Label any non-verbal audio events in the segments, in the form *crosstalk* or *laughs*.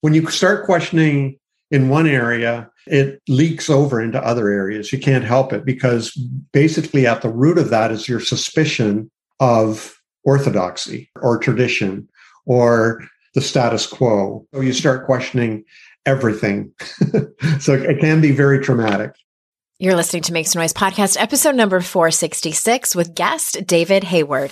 When you start questioning in one area, it leaks over into other areas. You can't help it because basically at the root of that is your suspicion of orthodoxy or tradition or the status quo. So you start questioning everything. *laughs* so it can be very traumatic. You're listening to Make Some Noise podcast, episode number 466 with guest David Hayward.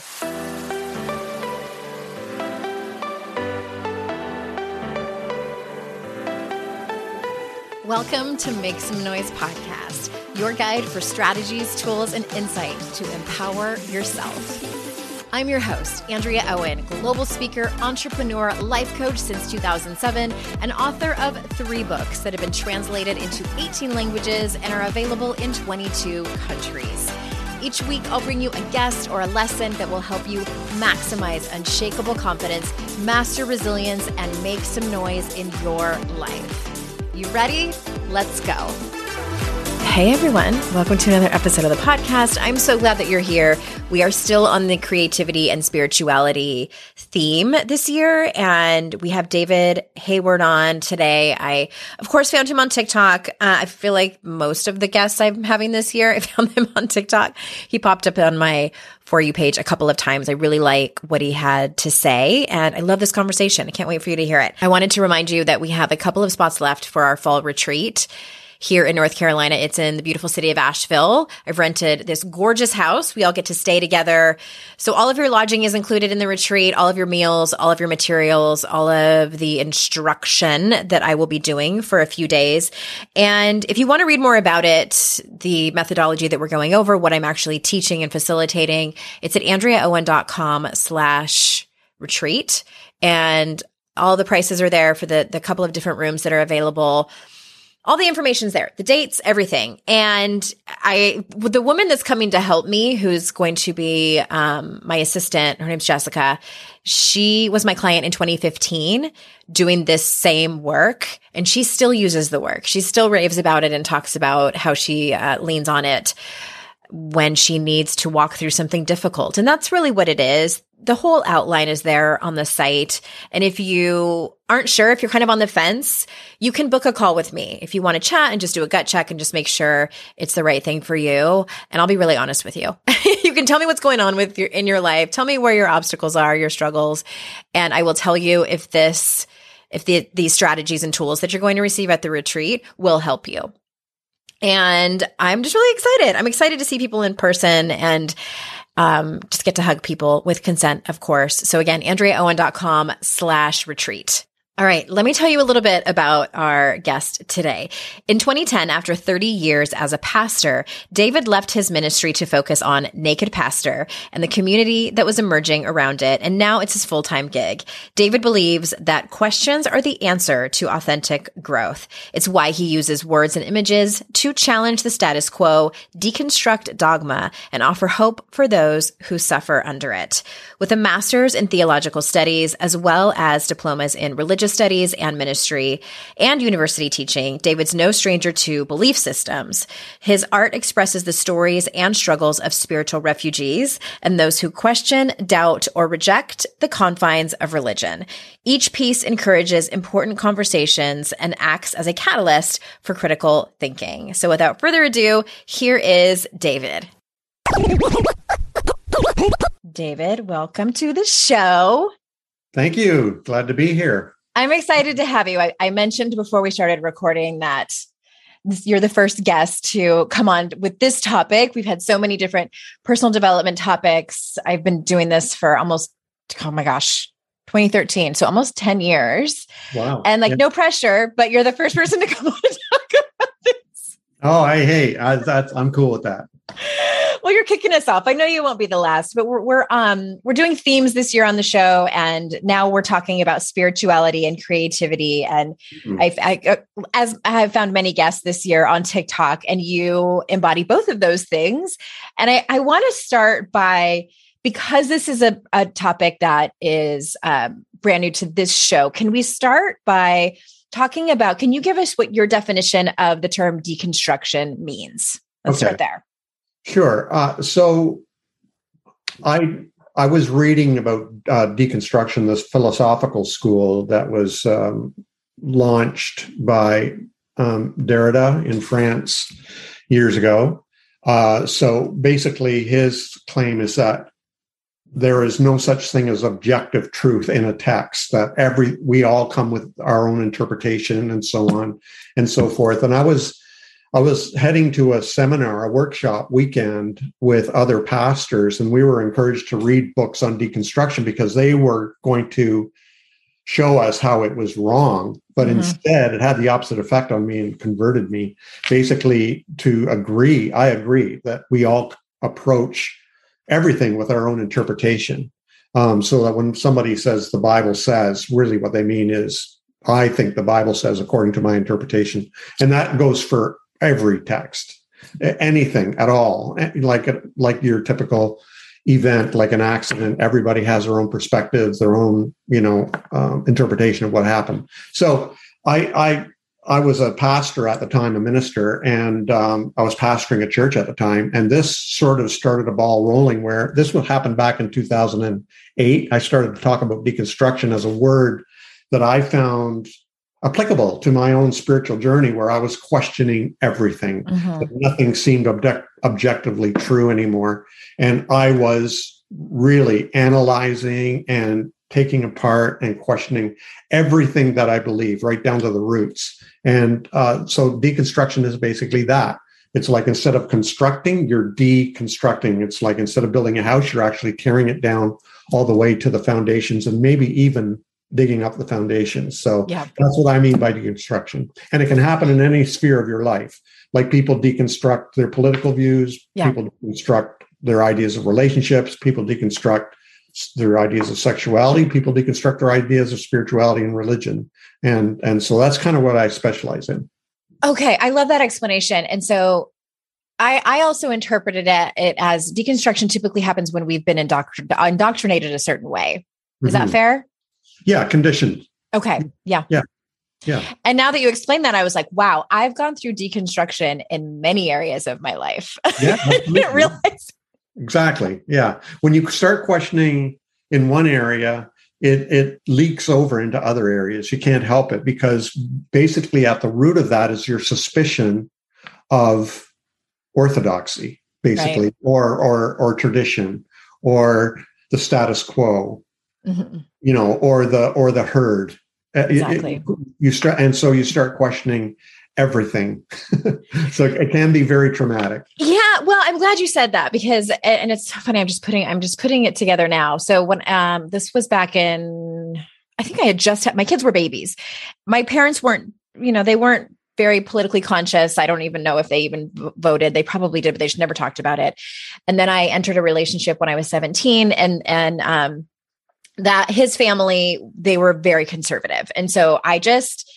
Welcome to Make Some Noise podcast, your guide for strategies, tools, and insight to empower yourself. I'm your host, Andrea Owen, global speaker, entrepreneur, life coach since 2007, and author of three books that have been translated into 18 languages and are available in 22 countries. Each week, I'll bring you a guest or a lesson that will help you maximize unshakable confidence, master resilience, and make some noise in your life. You ready? Let's go. Hey everyone, welcome to another episode of the podcast. I'm so glad that you're here. We are still on the creativity and spirituality theme this year, and we have David Hayward on today. I, of course, found him on TikTok. Uh, I feel like most of the guests I'm having this year, *laughs* I found them on TikTok. He popped up on my For You page a couple of times. I really like what he had to say, and I love this conversation. I can't wait for you to hear it. I wanted to remind you that we have a couple of spots left for our fall retreat here in North Carolina. It's in the beautiful city of Asheville. I've rented this gorgeous house. We all get to stay together. So all of your lodging is included in the retreat, all of your meals, all of your materials, all of the instruction that I will be doing for a few days. And if you want to read more about it, the methodology that we're going over, what I'm actually teaching and facilitating, it's at andreaowen.com slash retreat. And all the prices are there for the, the couple of different rooms that are available all the information's there, the dates, everything. And I, the woman that's coming to help me, who's going to be um, my assistant, her name's Jessica. She was my client in 2015 doing this same work, and she still uses the work. She still raves about it and talks about how she uh, leans on it when she needs to walk through something difficult. And that's really what it is. The whole outline is there on the site. And if you aren't sure, if you're kind of on the fence, you can book a call with me if you want to chat and just do a gut check and just make sure it's the right thing for you. And I'll be really honest with you. *laughs* you can tell me what's going on with your, in your life. Tell me where your obstacles are, your struggles. And I will tell you if this, if the, these strategies and tools that you're going to receive at the retreat will help you. And I'm just really excited. I'm excited to see people in person and um, just get to hug people with consent, of course. So again, AndreaOwen.com slash retreat. All right, let me tell you a little bit about our guest today. In 2010, after 30 years as a pastor, David left his ministry to focus on Naked Pastor and the community that was emerging around it, and now it's his full-time gig. David believes that questions are the answer to authentic growth. It's why he uses words and images to challenge the status quo, deconstruct dogma, and offer hope for those who suffer under it. With a master's in theological studies as well as diplomas in religious religious studies and ministry and university teaching, David's no stranger to belief systems. His art expresses the stories and struggles of spiritual refugees and those who question, doubt, or reject the confines of religion. Each piece encourages important conversations and acts as a catalyst for critical thinking. So without further ado, here is David. David, welcome to the show. Thank you. Glad to be here. I'm excited to have you. I, I mentioned before we started recording that this, you're the first guest to come on with this topic. We've had so many different personal development topics. I've been doing this for almost, oh my gosh, 2013. So almost 10 years. Wow. And like, yeah. no pressure, but you're the first person to come *laughs* on and talk about this. Oh, I hey, I, that's, I'm cool with that well, you're kicking us off. I know you won't be the last, but we're we're um we're doing themes this year on the show, and now we're talking about spirituality and creativity. And mm-hmm. I, I, uh, as I have found many guests this year on TikTok, and you embody both of those things. And I I want to start by because this is a, a topic that is um, brand new to this show. Can we start by talking about? Can you give us what your definition of the term deconstruction means? Let's okay. start there. Sure. Uh, so I I was reading about uh, deconstruction, this philosophical school that was um, launched by um, Derrida in France years ago. Uh, so basically, his claim is that there is no such thing as objective truth in a text that every we all come with our own interpretation and so on and so forth and i was I was heading to a seminar, a workshop weekend with other pastors, and we were encouraged to read books on deconstruction because they were going to show us how it was wrong. But mm-hmm. instead, it had the opposite effect on me and converted me basically to agree. I agree that we all approach everything with our own interpretation. Um, so that when somebody says the Bible says, really what they mean is, I think the Bible says according to my interpretation. And that goes for every text, anything at all, like like your typical event, like an accident. Everybody has their own perspectives, their own you know um, interpretation of what happened. So I I I was a pastor at the time, a minister, and um, I was pastoring a church at the time. And this sort of started a ball rolling where this would happen back in 2008. I started to talk about deconstruction as a word that I found applicable to my own spiritual journey where I was questioning everything. Mm-hmm. Nothing seemed object- objectively true anymore. And I was really analyzing and taking apart and questioning everything that I believe, right down to the roots. And uh, so deconstruction is basically that. It's like instead of constructing, you're deconstructing. It's like instead of building a house, you're actually tearing it down all the way to the foundations and maybe even digging up the foundations. So yeah. that's what I mean by deconstruction. And it can happen in any sphere of your life. Like people deconstruct their political views, yeah. people deconstruct their ideas of relationships, people deconstruct their ideas of sexuality, people deconstruct their ideas of spirituality and religion. And and so that's kind of what I specialize in. Okay, I love that explanation. And so I, I also interpreted it, it, as deconstruction typically happens when we've been indoctr- indoctrinated a certain way. Is mm-hmm. that fair? Yeah, conditioned. Okay. Yeah. Yeah. Yeah. And now that you explained that, I was like, wow, I've gone through deconstruction in many areas of my life. *laughs* Yeah. Didn't realize. Exactly. Yeah. When you start questioning in one area, it, it leaks over into other areas. You can't help it because basically at the root of that is your suspicion of orthodoxy, basically, right. or or or tradition, or the status quo, mm-hmm. you know, or the or the herd. Uh, exactly. It, you start, and so you start questioning everything. *laughs* so it can be very traumatic. Yeah, well, I'm glad you said that because and it's so funny I'm just putting I'm just putting it together now. So when um this was back in I think I had just had my kids were babies. My parents weren't, you know, they weren't very politically conscious. I don't even know if they even voted. They probably did, but they just never talked about it. And then I entered a relationship when I was 17 and and um that his family they were very conservative. And so i just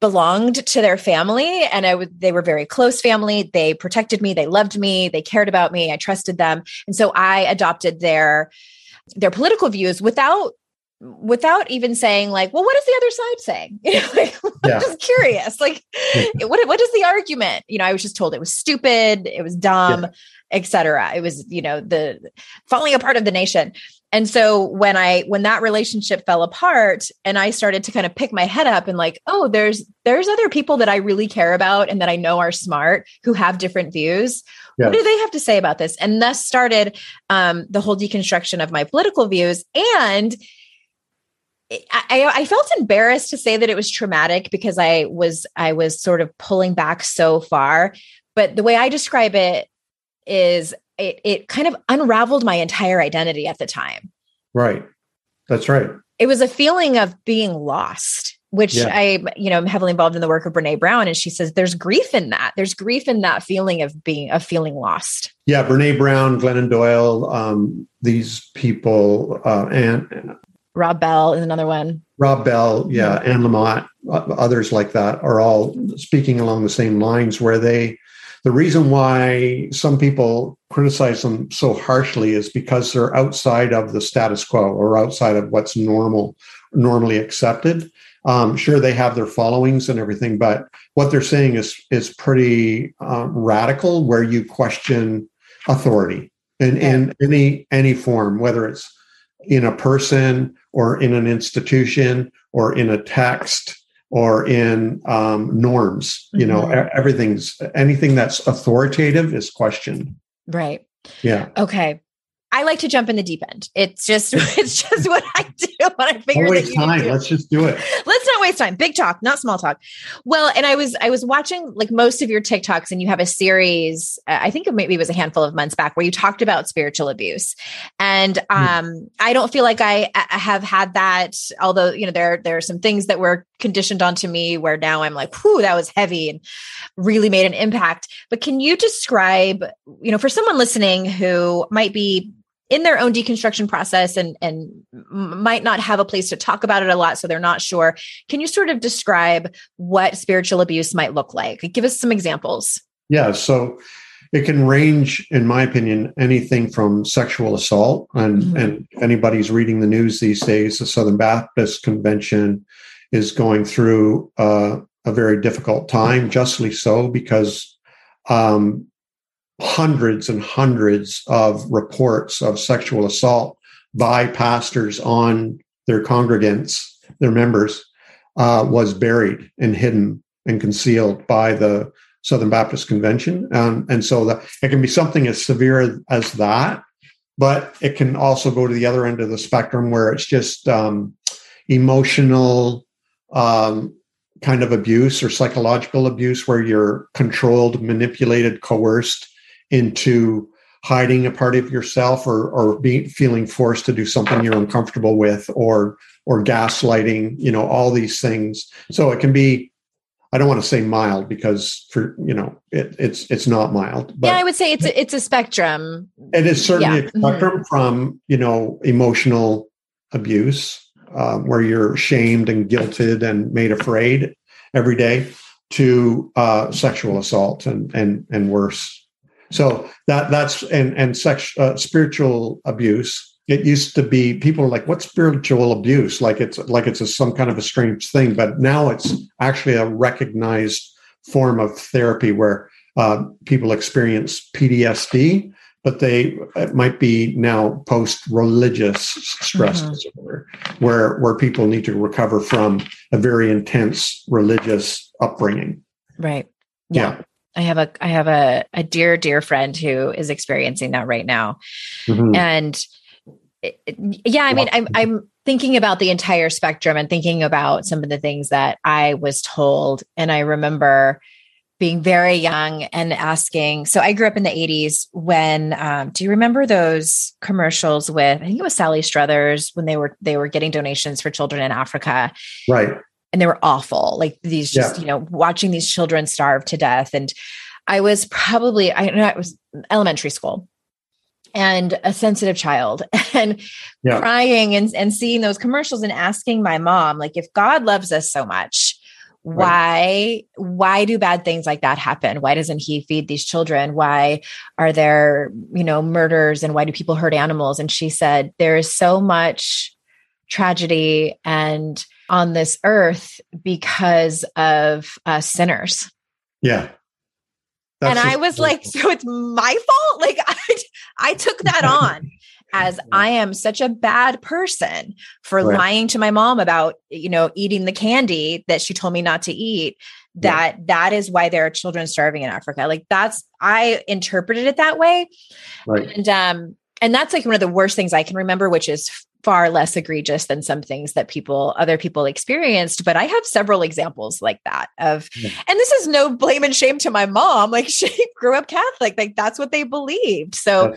belonged to their family and i would they were very close family. They protected me. They loved me. They cared about me. I trusted them. And so i adopted their their political views without without even saying like well what is the other side saying? *laughs* You know like *laughs* yeah. i'm just curious. Like what, what is the argument? You know i was just told it was stupid it was dumb yeah. etc it was you know the falling apart of the nation and so when i when that relationship fell apart and i started to kind of pick my head up and like oh there's there's other people that i really care about and that i know are smart who have different views yeah. what do they have to say about this and thus started um, the whole deconstruction of my political views and I, I, felt embarrassed to say that it was traumatic because I was I was sort of pulling back so far. But the way I describe it is it it kind of unraveled my entire identity at the time. Right. That's right. It was a feeling of being lost, which yeah. I, you know, I'm heavily involved in the work of Brene Brown. And she says there's grief in that. There's grief in that feeling of being of feeling lost. Yeah, Brene Brown, Glennon Doyle, um, these people, uh, and Rob Bell is another one. Rob Bell, yeah, Anne Lamott, others like that are all speaking along the same lines where they, the reason why some people criticize them so harshly is because they're outside of the status quo or outside of what's normal, normally accepted. Um, sure, they have their followings and everything, but what they're saying is is pretty um, radical, where you question authority in, in any any form, whether it's in a person or in an institution or in a text or in um, norms you know mm-hmm. everything's anything that's authoritative is questioned right. Yeah. Okay I like to jump in the deep end. It's just *laughs* it's just what I do when I figure waste time. Let's just do it. Let's not waste time. Big talk, not small talk. Well, and I was I was watching like most of your TikToks, and you have a series. Uh, I think it maybe it was a handful of months back where you talked about spiritual abuse, and hmm. um. I don't feel like I, I have had that. Although you know there there are some things that were conditioned onto me where now I'm like, whew, that was heavy and really made an impact. But can you describe, you know, for someone listening who might be in their own deconstruction process and and might not have a place to talk about it a lot so they're not sure. Can you sort of describe what spiritual abuse might look like? Give us some examples. Yeah so it can range in my opinion anything from sexual assault and mm-hmm. and anybody's reading the news these days the southern baptist convention is going through uh, a very difficult time justly so because um, hundreds and hundreds of reports of sexual assault by pastors on their congregants, their members, uh, was buried and hidden and concealed by the Southern Baptist Convention. Um, and so the, it can be something as severe as that, but it can also go to the other end of the spectrum where it's just um, emotional um, kind of abuse or psychological abuse where you're controlled, manipulated, coerced into hiding a part of yourself or or being feeling forced to do something you're uncomfortable with or or gaslighting you know all these things so it can be i don't want to say mild because for you know it, it's it's not mild but yeah i would say it's a, it's a spectrum it is certainly yeah. a spectrum mm-hmm. from you know emotional abuse um, where you're shamed and guilted and made afraid every day to uh, sexual assault and and and worse so that that's and and sex uh, spiritual abuse. It used to be people are like, "What's spiritual abuse?" Like it's like it's a, some kind of a strange thing, but now it's actually a recognized form of therapy where uh, people experience PTSD, but they it might be now post religious stress mm-hmm. disorder, where where people need to recover from a very intense religious upbringing. Right. Yeah. yeah. I have a I have a a dear dear friend who is experiencing that right now, mm-hmm. and it, yeah, I mean, I'm I'm thinking about the entire spectrum and thinking about some of the things that I was told, and I remember being very young and asking. So I grew up in the 80s when um, do you remember those commercials with I think it was Sally Struthers when they were they were getting donations for children in Africa. Right and they were awful. Like these just, yeah. you know, watching these children starve to death. And I was probably, I know it was elementary school and a sensitive child *laughs* and yeah. crying and, and seeing those commercials and asking my mom, like, if God loves us so much, why why do bad things like that happen why doesn't he feed these children why are there you know murders and why do people hurt animals and she said there is so much tragedy and on this earth because of uh, sinners. Yeah. That's and I was like, so it's my fault? *laughs* Like I I took that *laughs* on as I am such a bad person for right. lying to my mom about, you know, eating the candy that she told me not to eat. That yeah. that is why there are children starving in Africa. Like that's I interpreted it that way. Right. And um and that's like one of the worst things I can remember, which is far less egregious than some things that people other people experienced but i have several examples like that of yeah. and this is no blame and shame to my mom like *laughs* she grew up catholic like that's what they believed so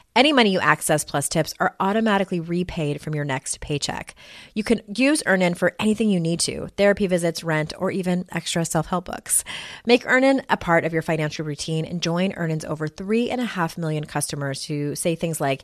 Any money you access plus tips are automatically repaid from your next paycheck. You can use Earnin for anything you need to therapy visits, rent, or even extra self help books. Make Earnin a part of your financial routine and join Earnin's over 3.5 million customers who say things like,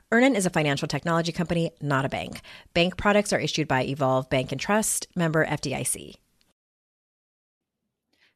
Earnin is a financial technology company, not a bank. Bank products are issued by Evolve Bank and Trust, member FDIC.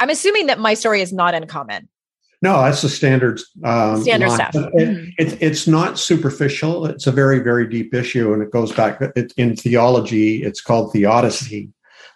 I'm assuming that my story is not uncommon. No, that's the standard um, standard line. stuff. It, mm-hmm. it, it's not superficial. It's a very, very deep issue, and it goes back it, in theology. It's called theodicy,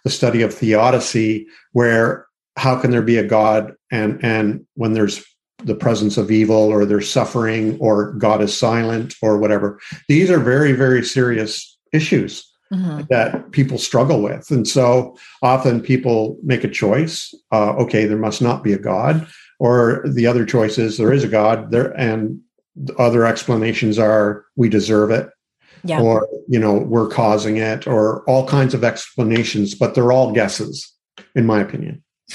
the study of theodicy, where how can there be a God and and when there's the presence of evil or there's suffering or God is silent or whatever. These are very, very serious issues mm-hmm. that people struggle with. And so often people make a choice. Uh, okay, there must not be a God. Or the other choice is there is a God there, and other explanations are we deserve it, yeah. or you know we're causing it, or all kinds of explanations. But they're all guesses, in my opinion. *laughs*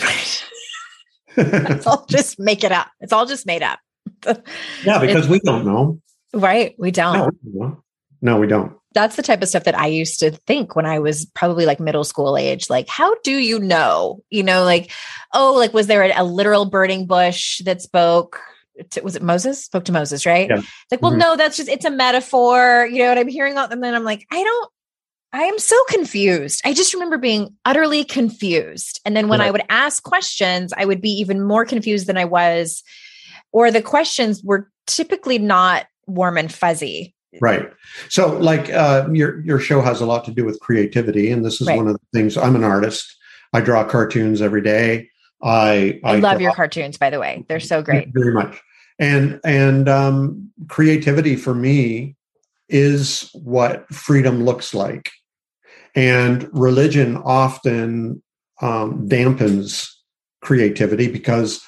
it's all just make it up. It's all just made up. yeah, because it's, we don't know. Right, we don't. No, no, we don't that's the type of stuff that I used to think when I was probably like middle school age. Like, how do you know? You know, like, oh, like, was there a, a literal burning bush that spoke? To, was it Moses? Spoke to Moses, right? Yeah. Like, well, mm-hmm. no, that's just, it's a metaphor. You know what I'm hearing? all, And then I'm like, I don't, I am so confused. I just remember being utterly confused. And then when I would ask questions, I would be even more confused than I was, or the questions were typically not warm and fuzzy Right. So, like uh, your your show has a lot to do with creativity, and this is right. one of the things. I'm an artist. I draw cartoons every day. I I, I love draw, your cartoons, by the way. They're so great. Very much. And and um, creativity for me is what freedom looks like, and religion often um, dampens creativity because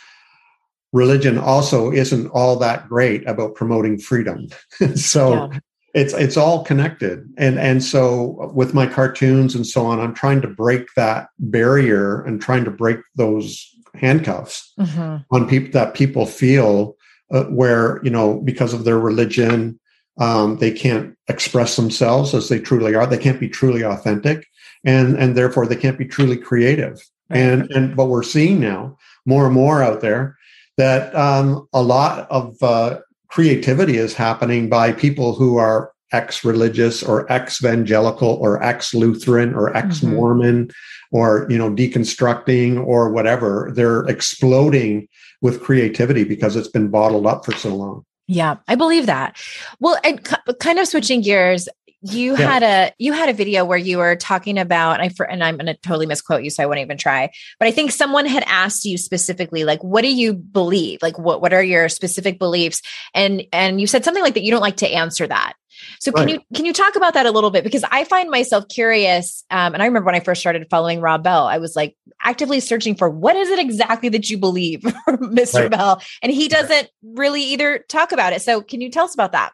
religion also isn't all that great about promoting freedom. *laughs* so, yeah. it's it's all connected and and so with my cartoons and so on i'm trying to break that barrier and trying to break those handcuffs mm-hmm. on people that people feel uh, where you know because of their religion um, they can't express themselves as they truly are they can't be truly authentic and and therefore they can't be truly creative right. and and what we're seeing now more and more out there that um, a lot of uh, creativity is happening by people who are ex-religious or ex-evangelical or ex-lutheran or ex-mormon mm-hmm. or you know deconstructing or whatever. They're exploding with creativity because it's been bottled up for so long. Yeah i believe that. Well and kind of switching gears you yeah. had a you had a video where you were talking about I for, and I'm going to totally misquote you so I won't even try but I think someone had asked you specifically like what do you believe? Like what what are your specific beliefs? And and you said something like that you don't like to answer that. So can you can you talk about that a little bit? Because I find myself curious um, and I remember when I first started following Rob Bell I was like actively searching for what is it exactly that you believe *laughs* Mr. Right. Bell? And he doesn't really either talk about it. So can you tell us about that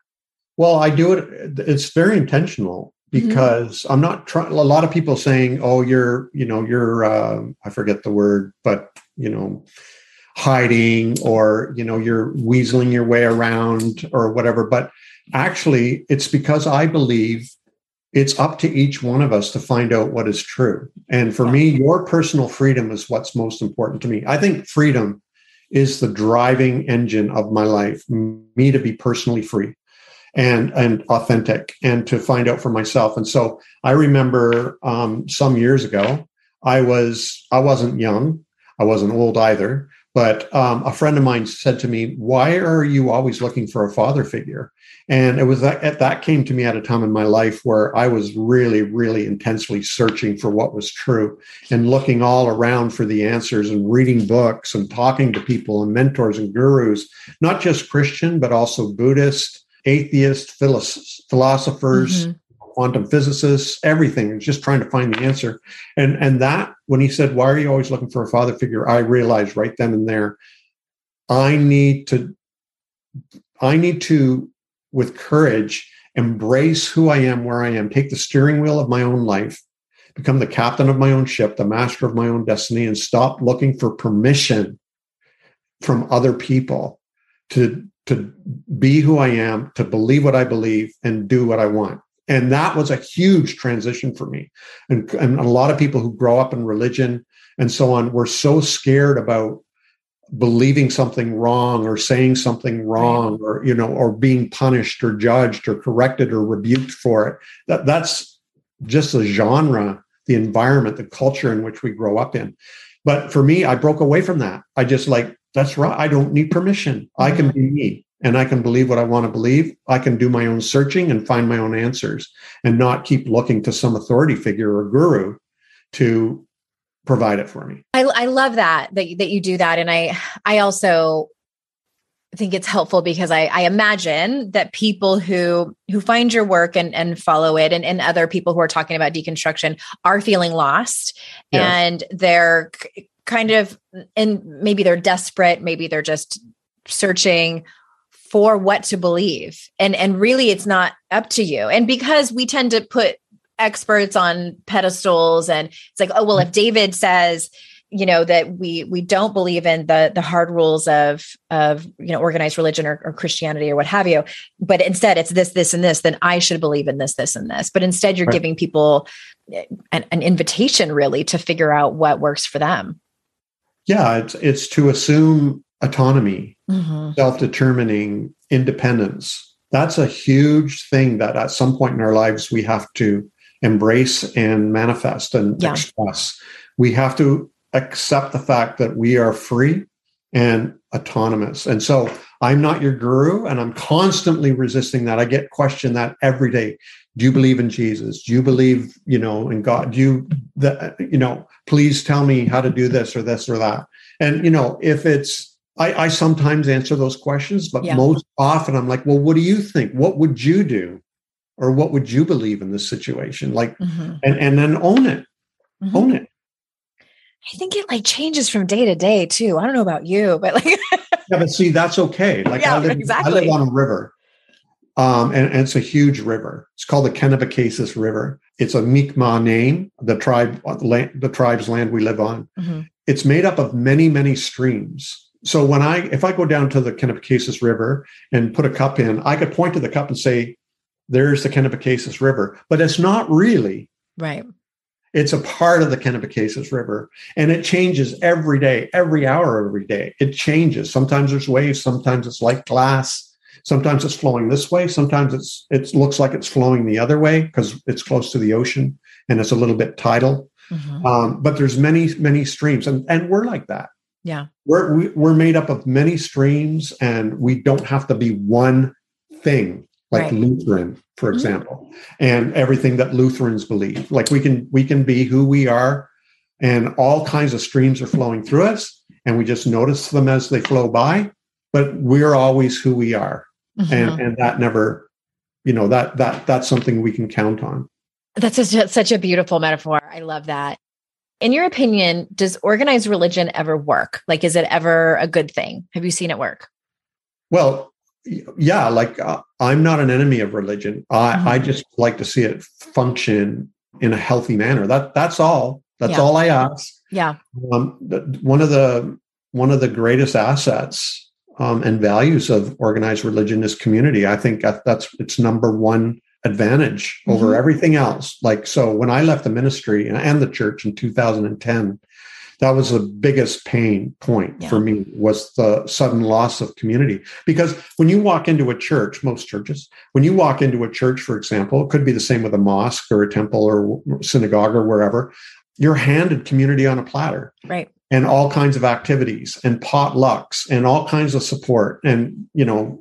well, I do it. It's very intentional mm-hmm. because mm-hmm. I'm not trying. A lot of people saying, "Oh, you're, you know, you're, uh, I forget the word, but you know, hiding or you know, you're weaseling your way around or whatever." But actually, it's because I believe it's up to each one of us to find out what is true. And for me, your personal freedom is what's most important to me. I think freedom is the driving engine of my life. Me to be personally free and and authentic and to find out for myself. And so i remember um, some years ago i was i wasn't young. I wasn't old either. But um, a friend of mine said to me why are you always looking for a father figure? And it was that that came to me at a time in my life where i was really really intensely searching for what was true and looking all around for the answers and reading books and talking to people and mentors and gurus not just christian but also buddhist atheist philosophers, mm-hmm. quantum physicists, everything, just trying to find the answer. And and that when he said, "Why are you always looking for a father figure?" I realized right then and there, I need to, I need to, with courage, embrace who I am, where I am, take the steering wheel of my own life, become the captain of my own ship, the master of my own destiny, and stop looking for permission from other people to to be who I am, to believe what I believe, and do what I want. And that was a huge transition for me. And, and a lot of people who grow up in religion and so on were so scared about believing something wrong or saying something wrong or you know or being punished or judged or corrected or rebuked for it that that's just the genre the environment the culture in which we grow up in but for me i broke away from that i just like that's right. I don't need permission. I can be me and I can believe what I want to believe. I can do my own searching and find my own answers and not keep looking to some authority figure or guru to provide it for me. I, I love that, that, that you do that. And I, I also think it's helpful because I, I imagine that people who who find your work and, and follow it and, and other people who are talking about deconstruction are feeling lost yes. and they're kind of and maybe they're desperate maybe they're just searching for what to believe. And and really it's not up to you. And because we tend to put experts on pedestals and it's like oh well if david says you know that we we don't believe in the the hard rules of of you know organized religion or, or, christianity or what have you but instead it's this this and this then i should believe in this this and this. But instead you're right. giving people an, an invitation really to figure out what works for them yeah, it's it's to assume autonomy, mm-hmm. self-determining independence. That's a huge thing that at some point in our lives we have to embrace and manifest and yeah. express. We have to accept the fact that we are free and autonomous. And so I'm not your guru and I'm constantly resisting that. I get questioned that every day do you believe in jesus? Do you believe you know in god? Do you that you know please tell me how to do this or this or that. And you know if it's i, I sometimes answer those questions but yeah. most often i'm like well what do you think? What would you do? Or what would you believe in this situation? Like mm-hmm. and and then own it. Mm-hmm. own it. I think it like changes from day to day too. I don't know about you but like yeah but see that's okay. Like yeah, I, live, exactly. I live on a river Um, and, and, it's a huge river. It's called the Kennebecasis River. It's a Mi'kmaq name, the tribe, the tribe's land we live on. Mm-hmm. It's made up of many, many streams. So when I, if I go down to the Kennebecasis River and put a cup in, I could point to the cup and say, "There's the Kennebecasis River," but it's not really. Right. It's a part of the Kennebecasis River, and it changes every day, every hour, every day. It changes. Sometimes there's waves. Sometimes it's like glass Sometimes it's flowing this way. Sometimes it's it looks like it's flowing the other way because it's close to the ocean and it's a little bit tidal. Mm-hmm. Um, but there's many many streams, and and we're like that. Yeah, we're we, are we are made up of many streams, and we don't have to be one thing like right. Lutheran, for mm-hmm. example, mm-hmm. and everything that Lutherans believe. Like we can we can be who we are, and all kinds of streams are flowing through us, and we just notice them as they flow by. But we're always who we are, mm-hmm. and and that never you know that that that's something we can count on. That's such a, such a beautiful metaphor. I love that. In your opinion does organized religion ever work? Like is it ever a good thing? Have you seen it work? Well yeah like uh, i'm not an enemy of religion. I mm-hmm. i just like to see it function in a healthy manner. That that's all. That's yeah. all i ask. Yeah. Um, one of the one of the greatest assets um, and values of organized religion is community. I think that's its number one advantage over mm-hmm. everything else. Like, so when I left the ministry and the church in 2010, that was the biggest pain point yeah. for me was the sudden loss of community because when you walk into a church most churches when you walk into a church for example it could be the same with a mosque or a temple or synagogue or wherever you're handed community on a platter right and all kinds of activities and potlucks and all kinds of support and you know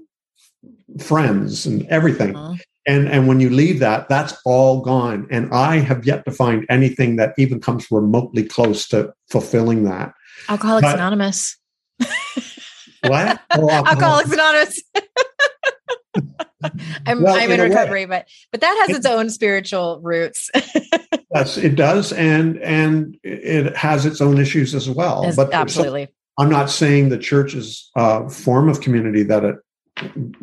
friends and everything. Uh-huh. and and when you leave that that's all gone. And i have yet to find anything that even comes remotely close to fulfilling that. Alcoholics but, anonymous. What? *laughs* Oh, alcoholics anonymous *laughs* *laughs* I'm, well, I'm in, in recovery, but but that has it, its own spiritual roots. *laughs* yes, it does, and and it has its own issues as well. It's, but absolutely, I'm not saying the church's uh, form of community that it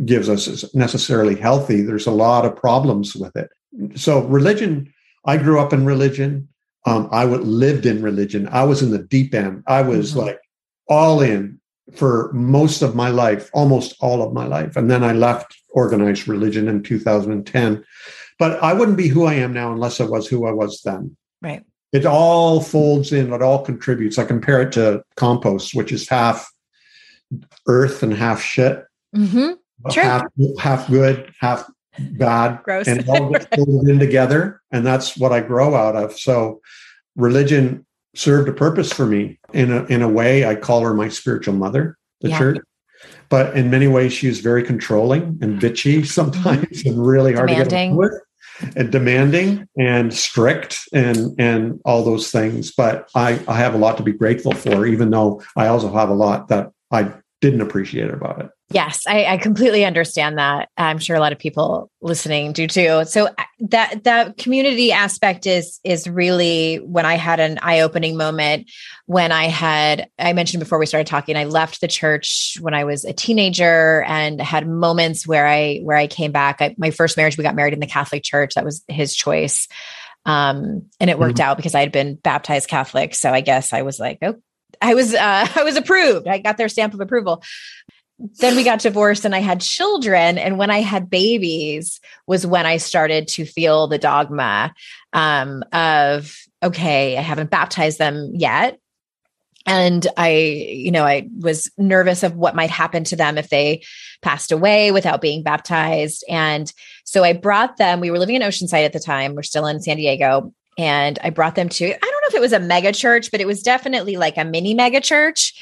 gives us is necessarily healthy. There's a lot of problems with it. So religion. I grew up in religion. Um, I would, lived in religion. I was in the deep end. I was mm-hmm. like all in for most of my life, almost all of my life. And then I left organized religion in 2010. But I wouldn't be who I am now unless I was who I was then. Right. It all folds in, it all contributes. I compare it to compost, which is half earth and half shit. Mm-hmm. Half, half good, half bad. Gross. And it all gets folded in together. And that's what I grow out of. So religion served a purpose for me in a in a way. I call her my spiritual mother, the yeah. church. But in many ways, she was very controlling and mm-hmm. bitchy mm-hmm. sometimes, and really hard demanding. to get along with, and demanding and strict and and all those things. But I I have a lot to be grateful for, even though I also have a lot that I didn't appreciate about it. Yes, I, I, completely understand that. I'm sure a lot of people listening do too. So uh, that that community aspect is is really when I had an eye opening moment. When I had I mentioned before we started talking, I left the church when I was a teenager and had moments where I where I came back. I, my first marriage, we got married in the Catholic Church. That was his choice, um, and it worked mm-hmm. out because I had been baptized Catholic. So I guess I was like, oh, I was uh, *laughs* I was approved. I got their stamp of approval then we got divorced and I had children. And when I had babies was when I started to feel the dogma um, of, okay, I haven't baptized them yet. And I, you know, I was nervous of what might happen to them if they passed away without being baptized. And so I brought them, we were living in Oceanside at the time, we're still in San Diego. And I brought them to, I don't know if it was a mega church, but it was definitely like a mini mega church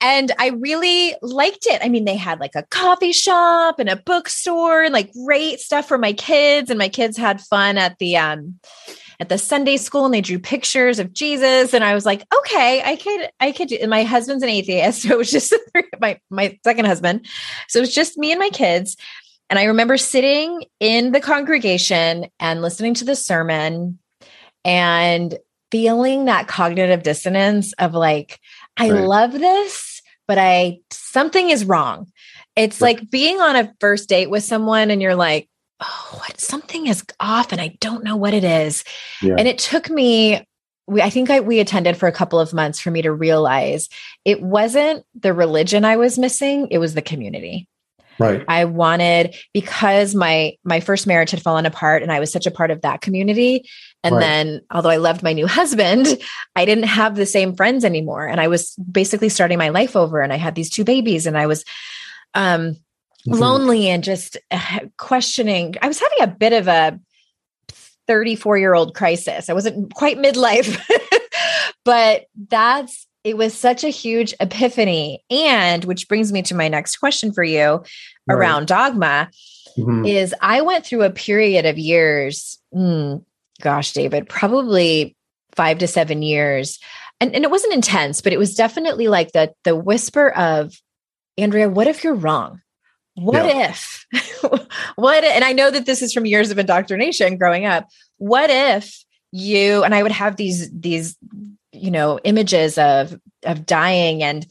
and I really liked it. I mean, they had like a coffee shop and a bookstore and like great stuff for my kids. And my kids had fun at the um at the Sunday school and they drew pictures of Jesus. And I was like, okay, I could, I could do my husband's an atheist. *laughs* So it was just *laughs* my my second husband. So it was just me and my kids. And I remember sitting in the congregation and listening to the sermon and feeling that cognitive dissonance of like, I right. love this, but I something is wrong. It's right. like being on a first date with someone and you're like, oh, what something is off and I don't know what it is. Yeah. And it took me we, I think I, we attended for a couple of months for me to realize it wasn't the religion I was missing, it was the community. Right. I wanted because my my first marriage had fallen apart and I was such a part of that community and right. then although I loved my new husband, I didn't have the same friends anymore and I was basically starting my life over and I had these two babies and I was um mm-hmm. lonely and just uh, questioning. I was having a bit of a 34 year old crisis. I wasn't quite midlife, *laughs* but that's it was such a huge epiphany. And which brings me to my next question for you right. around dogma mm-hmm. is I went through a period of years, mm, gosh, David, probably five to seven years. And, and it wasn't intense, but it was definitely like the the whisper of Andrea, what if you're wrong? What yeah. if? *laughs* what and I know that this is from years of indoctrination growing up. What if you and I would have these these you know images of of dying and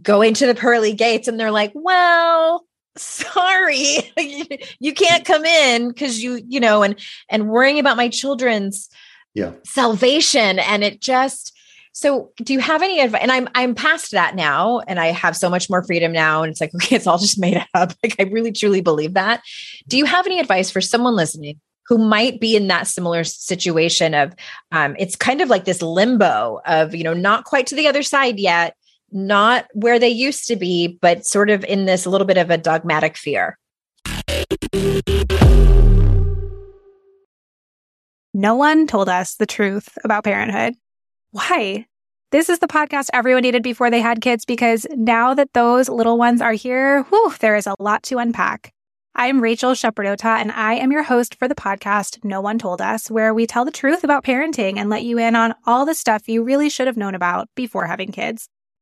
going to the pearly gates and they're like, "Well, sorry. *laughs* you can't come in cuz you you know and and worrying about my children's yeah salvation and it just so, do you have any advice? And I'm I'm past that now, and I have so much more freedom now. And it's like, *laughs* okay, it's all just made up. *laughs* Like I really truly believe that. Do you have any advice for someone listening who might be in that similar situation of um, it's kind of like this limbo of you know not quite to the other side yet, not where they used to be, but sort of in this little bit of a dogmatic fear. No one told us the truth about parenthood. Why? This is the podcast everyone needed before they had kids because now that those little ones are here, whew, there is a lot to unpack. I'm Rachel Shepardota, and I am your host for the podcast No One Told Us, where we tell the truth about parenting and let you in on all the stuff you really should have known about before having kids.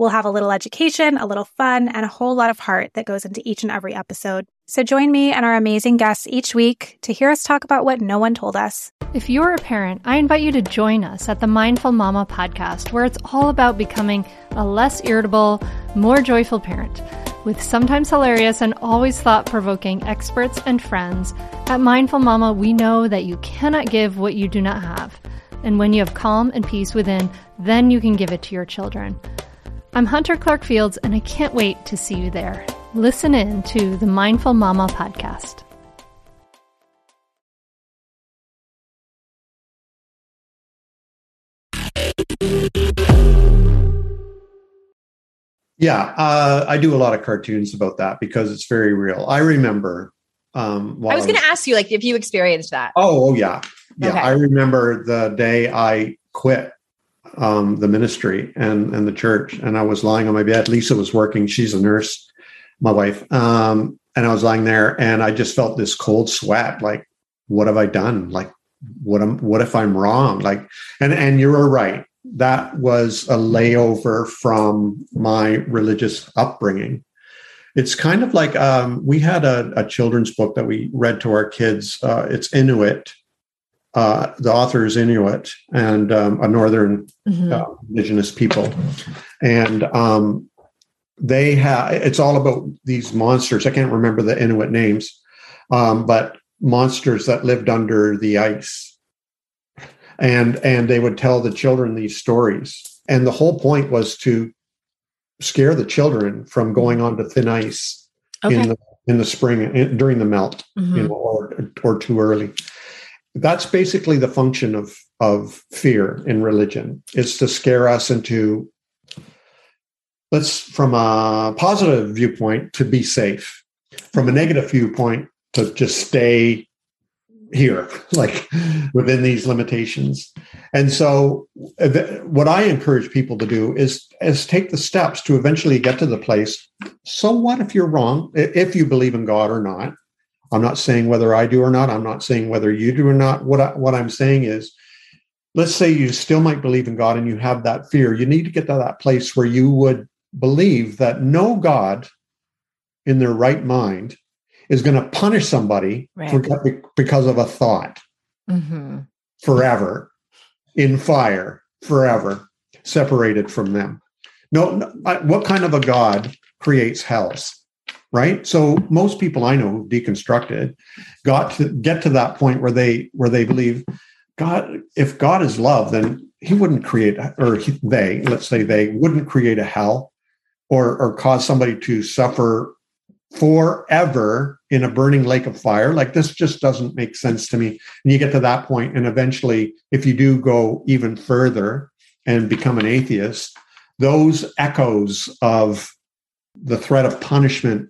We'll have a little education, a little fun, and a whole lot of heart that goes into each and every episode. So join me and our amazing guests each week to hear us talk about what no one told us. If you're a parent, I invite you to join us at the Mindful Mama podcast, where it's all about becoming a less irritable, more joyful parent. With sometimes hilarious and always thought provoking experts and friends, at Mindful Mama, we know that you cannot give what you do not have. And when you have calm and peace within, then you can give it to your children. I'm Hunter Clark Fields, and I can't wait to see you there. Listen in to the Mindful Mama podcast. Yeah, uh, I do a lot of cartoons about that because it's very real. I remember. Um, I was going to ask you, like, if you experienced that. Oh, oh yeah, yeah. Okay. I remember the day I quit um, the ministry and and the church, and I was lying on my bed. Lisa was working; she's a nurse, my wife. Um, and I was lying there and I just felt this cold sweat. Like, what have I done? Like, what am, what if I'm wrong? Like, and, and you were right. That was a layover from my religious upbringing. It's kind of like um, we had a, a, children's book that we read to our kids. Uh, it's Inuit. Uh, the author is Inuit and um, a northern mm-hmm. uh, indigenous people, and um, they have it's all about these monsters i can't remember the inuit names um, but monsters that lived under the ice and and they would tell the children these stories and the whole point was to scare the children from going onto thin ice okay. in the in the spring in, during the melt mm-hmm. you know or or too early that's basically the function of of fear in religion. It's to scare us into let's from a positive viewpoint to be safe. From a negative viewpoint to just stay here *laughs* like within these limitations. And so what i encourage people to do is is take the steps to eventually get to the place so what if you're wrong? If you believe in god or not I'm not saying whether I do or not. I'm not saying whether you do or not. What I, what I'm saying is, let's say you still might believe in God and you have that fear. You need to get to that place where you would believe that no God in their right mind is going to punish somebody Right. for, because of a thought Mhm. forever in fire forever separated from them no, no I- what kind of a god creates hells right? So most people i know who deconstructed got to get to that point where they where they believe god if god is love then he wouldn't create or he, they let's say they wouldn't create a hell or or cause somebody to suffer forever in a burning lake of fire. Like this just doesn't make sense to me. And you get to that point and eventually if you do go even further and become an atheist those echoes of the threat of punishment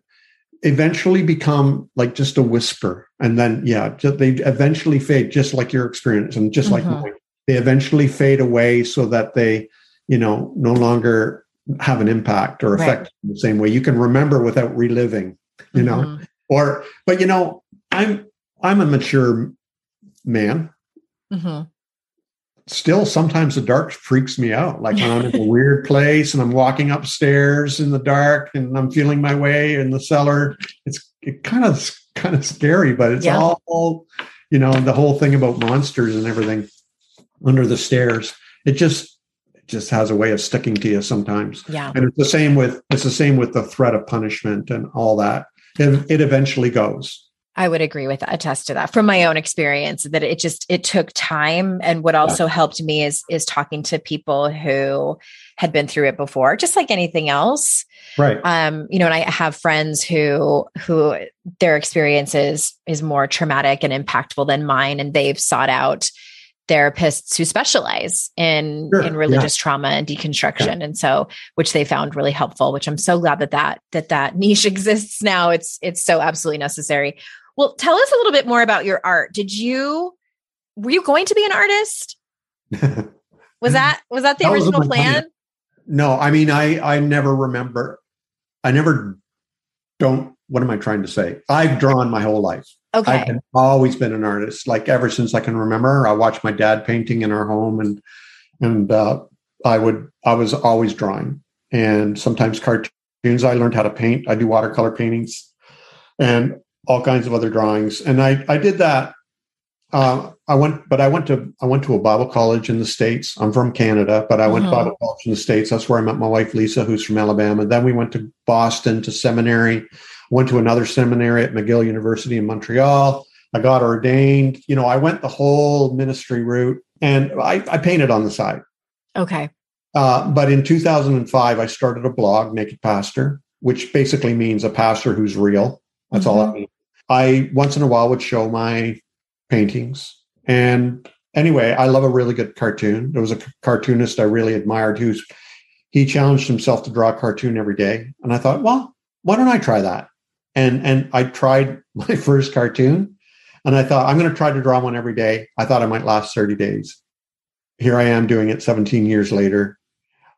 eventually become like just a whisper and then yeah they eventually fade just like your experience and just like Mhm. mine they eventually fade away so that they you know no longer have an impact or Right. the same way you can remember without reliving you know Mhm. or but you know i'm i'm a mature man Mhm. Still sometimes the dark freaks me out like when i'm in a weird place and i'm walking upstairs in the dark and i'm feeling my way in the cellar it's it kind of kind of scary but it's Yeah. all you know the whole thing about monsters and everything under the stairs it just it just has a way of sticking to you sometimes Yeah. and it's the same with it's the same with the threat of punishment and all that it, it eventually goes I would agree with attest to that from my own experience that it just it took time. And what also helped me is is talking to people who had been through it before just like anything else. Right. Um you know and I have friends who who their experiences is is more traumatic and impactful than mine. And they've sought out therapists who specialize in Sure, in religious trauma and deconstruction. And so which they found really helpful which i'm so glad that that that that *laughs* niche exists now. It's it's so absolutely necessary well tell us a little bit more about your art did you were you going to be an artist *laughs* was that was that the That original plan. plan No, I mean, I I never remember. I never don't. What am I trying to say? I've drawn my whole life. Okay. I've been, always been an artist. Like ever since I can remember, I watched my dad painting in our home, and and uh, I would I was always drawing, and sometimes cartoons. I learned how to paint. I do watercolor paintings, and all kinds of other drawings. And I I did that. Uh, I went, but I went to I went to a Bible college in the states. I'm from Canada, but I went to Bible college in the states. That's where I met my wife Lisa, who's from Alabama. Then we went to Boston to seminary. Went to another seminary at McGill University in Montreal. I got ordained. You know, I went the whole ministry route, and I, I painted on the side. okay Uh, but in 2005, I started a blog, Naked Pastor, which basically means a pastor who's real. That's all I mean. I once in a while would show my paintings. And anyway, I love a really good cartoon. There was a cartoonist I really admired who's he challenged himself to draw a cartoon every day. And I thought, well, why don't I try that? And and I tried *laughs* my first cartoon and I thought I'm going to try to draw one every day. I thought I might last 30 days. Here I am doing it 17 years later,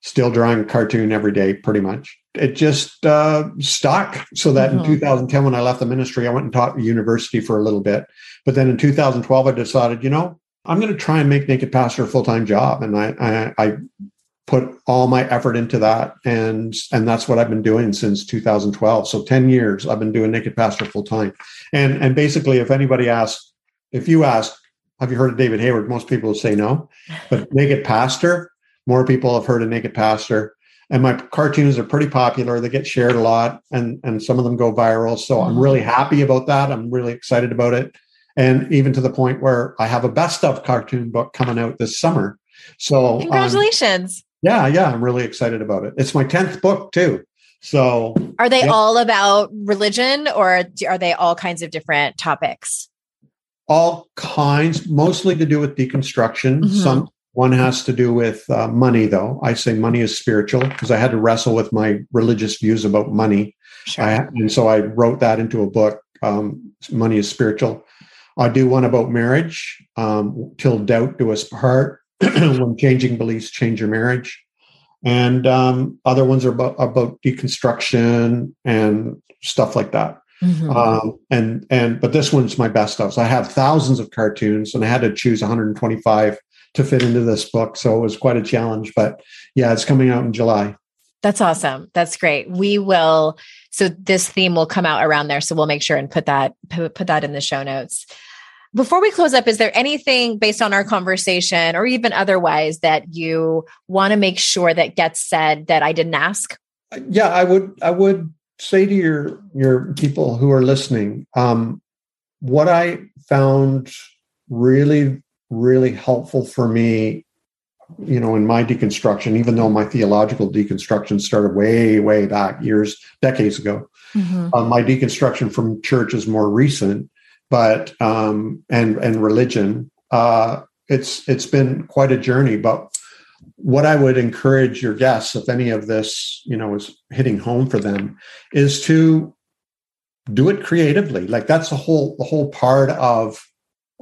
still drawing a cartoon every day, pretty much. It just uh, stuck. So that Mhm. in 2010, when I left the ministry, I went and taught at university for a little bit. But then in 2012, I decided, you know, I'm going to try and make Naked Pastor a full time job, and I, I I put all my effort into that, and and that's what I've been doing since 2012. So 10 years I've been doing Naked Pastor full time, and and basically, if anybody asks, if you ask, have you heard of David Hayward? Most people will say no, but Naked Pastor, more people have heard of Naked Pastor. And my cartoons are pretty popular. They get shared a lot, and and some of them go viral. So I'm really happy about that. I'm really excited about it and even to the point where I have a best of cartoon book coming out this summer. So um, congratulations yeah, yeah, I'm really excited about it. It's my tenth book too. So Are they Yep. all about religion or are they all kinds of different topics? all kinds, mostly to do with deconstruction. Mhm. Some one has to do with uh, money, though. I say money is spiritual because I had to wrestle with my religious views about money. Sure. I, and so I wrote that into a book. Um, money is spiritual. I do one about marriage. Um, Till doubt do us part. *clears throat* when changing beliefs change your marriage, and um, other ones are about, about deconstruction and stuff like that. Mm-hmm. Um, and and but this one's my best of. So I have thousands of cartoons, and I had to choose 125 to fit into this book. So it was quite a challenge. But yeah, it's coming out in July. That's awesome. That's great. We will. So this theme will come out around there. So we'll make sure and put that put, that in the show notes. Before we close up, is there anything based on our conversation or even otherwise that you want to make sure that gets said that I didn't ask? Yeah, I would. I would say to your your people who are listening, um, what I found really really helpful for me you know in my deconstruction even though my theological deconstruction started way way back years decades ago mm-hmm. uh, my deconstruction from church is more recent but um and and religion uh it's it's been quite a journey but what i would encourage your guests if any of this you know is hitting home for them is to do it creatively like that's the whole the whole part of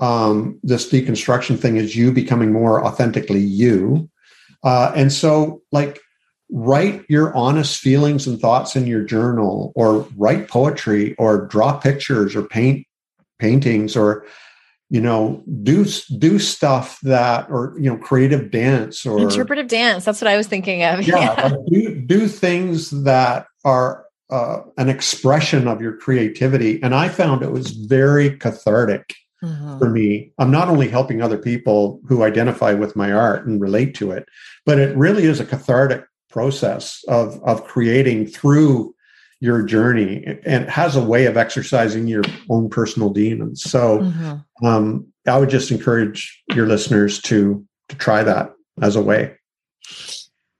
um, this deconstruction thing is you becoming more authentically you. Uh, and so, like, write your honest feelings and thoughts in your journal, or write poetry, or draw pictures, or paint paintings, or you know do do stuff that or you know creative dance or interpretive dance that's what i was thinking of yeah, yeah. *laughs* Like do, do things that are uh, an expression of your creativity and i found it was very cathartic for me. I'm not only helping other people who identify with my art and relate to it, but it really is a cathartic process of of creating through your journey and has a way of exercising your own personal demons so mm-hmm. um, i would just encourage your listeners to to try that as a way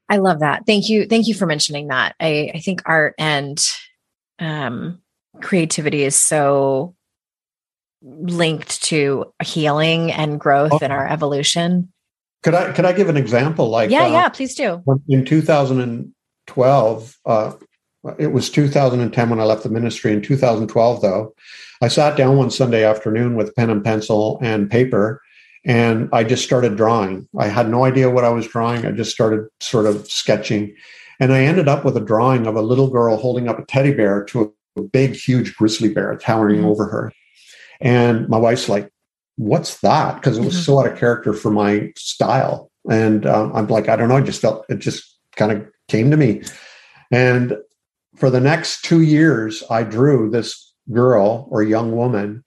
i love that thank you thank you for mentioning that i i think art and um creativity is so linked to healing and growth okay. in our evolution. Could I could I give an example? Like yeah, uh, yeah, please do. In 2012, uh, it was 2010 when I left the ministry. In 2012, though, I sat down one Sunday afternoon with pen and pencil and paper, and I just started drawing. I had no idea what I was drawing. I just started sort of sketching, and I ended up with a drawing of a little girl holding up a teddy bear to a big, huge grizzly bear towering mm-hmm. over her. And my wife's like, what's that? Because it was mm-hmm. so out of character for my style. And um, I'm like, I don't know. I just felt it just kind of came to me. And for the next two years, I drew this girl or young woman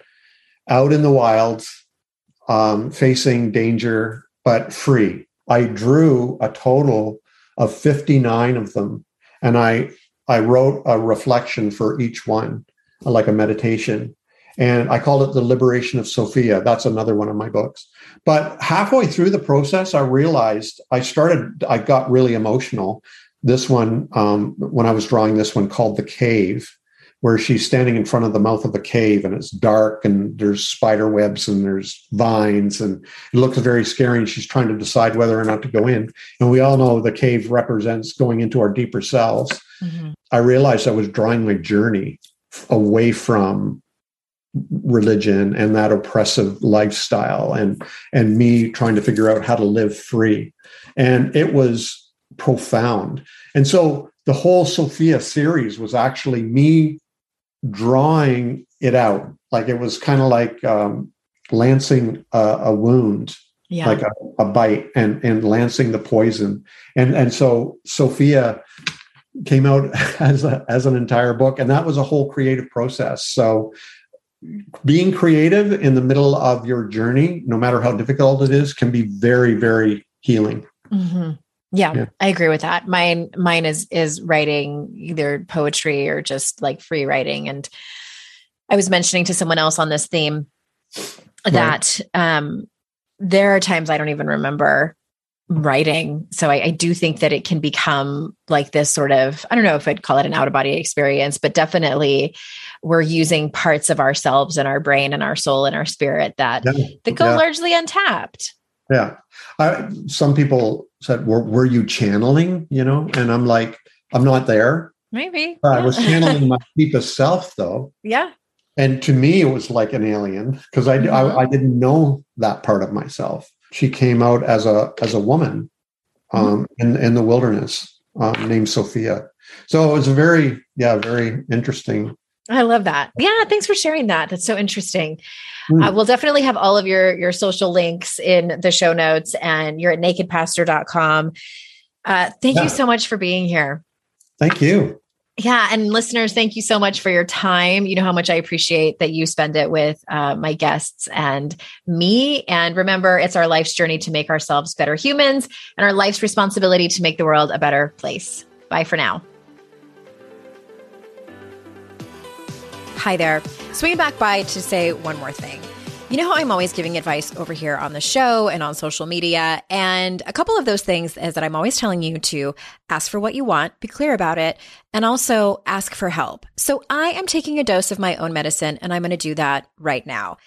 out in the wilds, um, facing danger, but free. I drew a total of 59 of them. And I, I wrote a reflection for each one, like a meditation. And I called it The Liberation of Sophia. That's another one of my books. But halfway through the process, I realized I started, I got really emotional. This one, um, when I was drawing this one called The Cave, where she's standing in front of the mouth of a cave and it's dark and there's spider webs and there's vines and it looks very scary and she's trying to decide whether or not to go in. And we all know the cave represents going into our deeper selves. Mm-hmm. I realized I was drawing my journey away from religion and that oppressive lifestyle and and me trying to figure out how to live free. And it was profound. And so the whole sophia series was actually me drawing it out. Like it was kind of like um, lancing a, a wound yeah. like a, a bite and and lancing the poison. And and so sophia came out *laughs* as a, as an entire book and that was a whole creative process. So being creative in the middle of your journey, no matter how difficult it is, can be very, very healing. Mm-hmm. Yeah, yeah, I agree with that. Mine, mine is is writing either poetry or just like free writing. And I was mentioning to someone else on this theme that right. um, there are times I don't even remember writing. So I, I, do think that it can become like this sort of, I don't know if I'd call it an out of body experience, but definitely we're using parts of ourselves and our brain and our soul and our spirit that, yeah. that go yeah. largely untapped. Yeah. I, some people said, were, were you channeling, you know? And I'm like, I'm not there. Maybe. Uh, I was channeling my *laughs* deepest self though. Yeah. And to me, it was like an alien because I, mm-hmm. I, I didn't know that part of myself she came out as a as a woman um, in in the wilderness um, named Sophia. So it was a very yeah very interesting I love that. Yeah, thanks for sharing that. That's so interesting. Mm. Uh, we'll definitely have all of your your social links in the show notes and you're at nakedpastor.com. Uh, thank Yeah. you so much for being here. Thank you. Yeah. And listeners, thank you so much for your time. You know how much I appreciate that you spend it with uh, my guests and me. And remember, it's our life's journey to make ourselves better humans and our life's responsibility to make the world a better place. Bye for now. Hi there. Swinging back by to say one more thing. You know how I'm always giving advice over here on the show and on social media? And a couple of those things is that I'm always telling you to ask for what you want, be clear about it, and also ask for help. So I am taking a dose of my own medicine and I'm going to do that right now.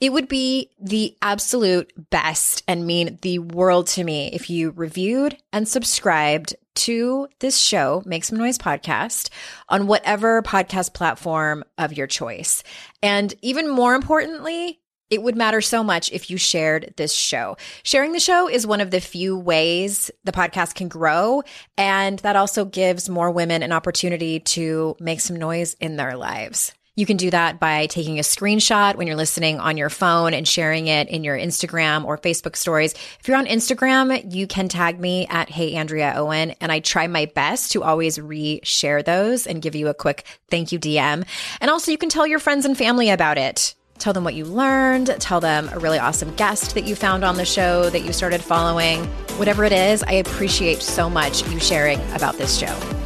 It would be the absolute best and mean the world to me if you reviewed and subscribed to this show, Make Some Noise podcast, on whatever podcast platform of your choice. And even more importantly, it would matter so much if you shared this show. Sharing the show is one of the few ways the podcast can grow. And that also gives more women an opportunity to make some noise in their lives. You can do that by taking a screenshot when you're listening on your phone and sharing it in your Instagram or Facebook stories. If you're on Instagram, you can tag me at Hey Andrea Owen, and I try my best to always re-share those and give you a quick thank you DM. And also, you can tell your friends and family about it. Tell them what you learned, tell them a really awesome guest that you found on the show that you started following. Whatever it is, I appreciate so much you sharing about this show.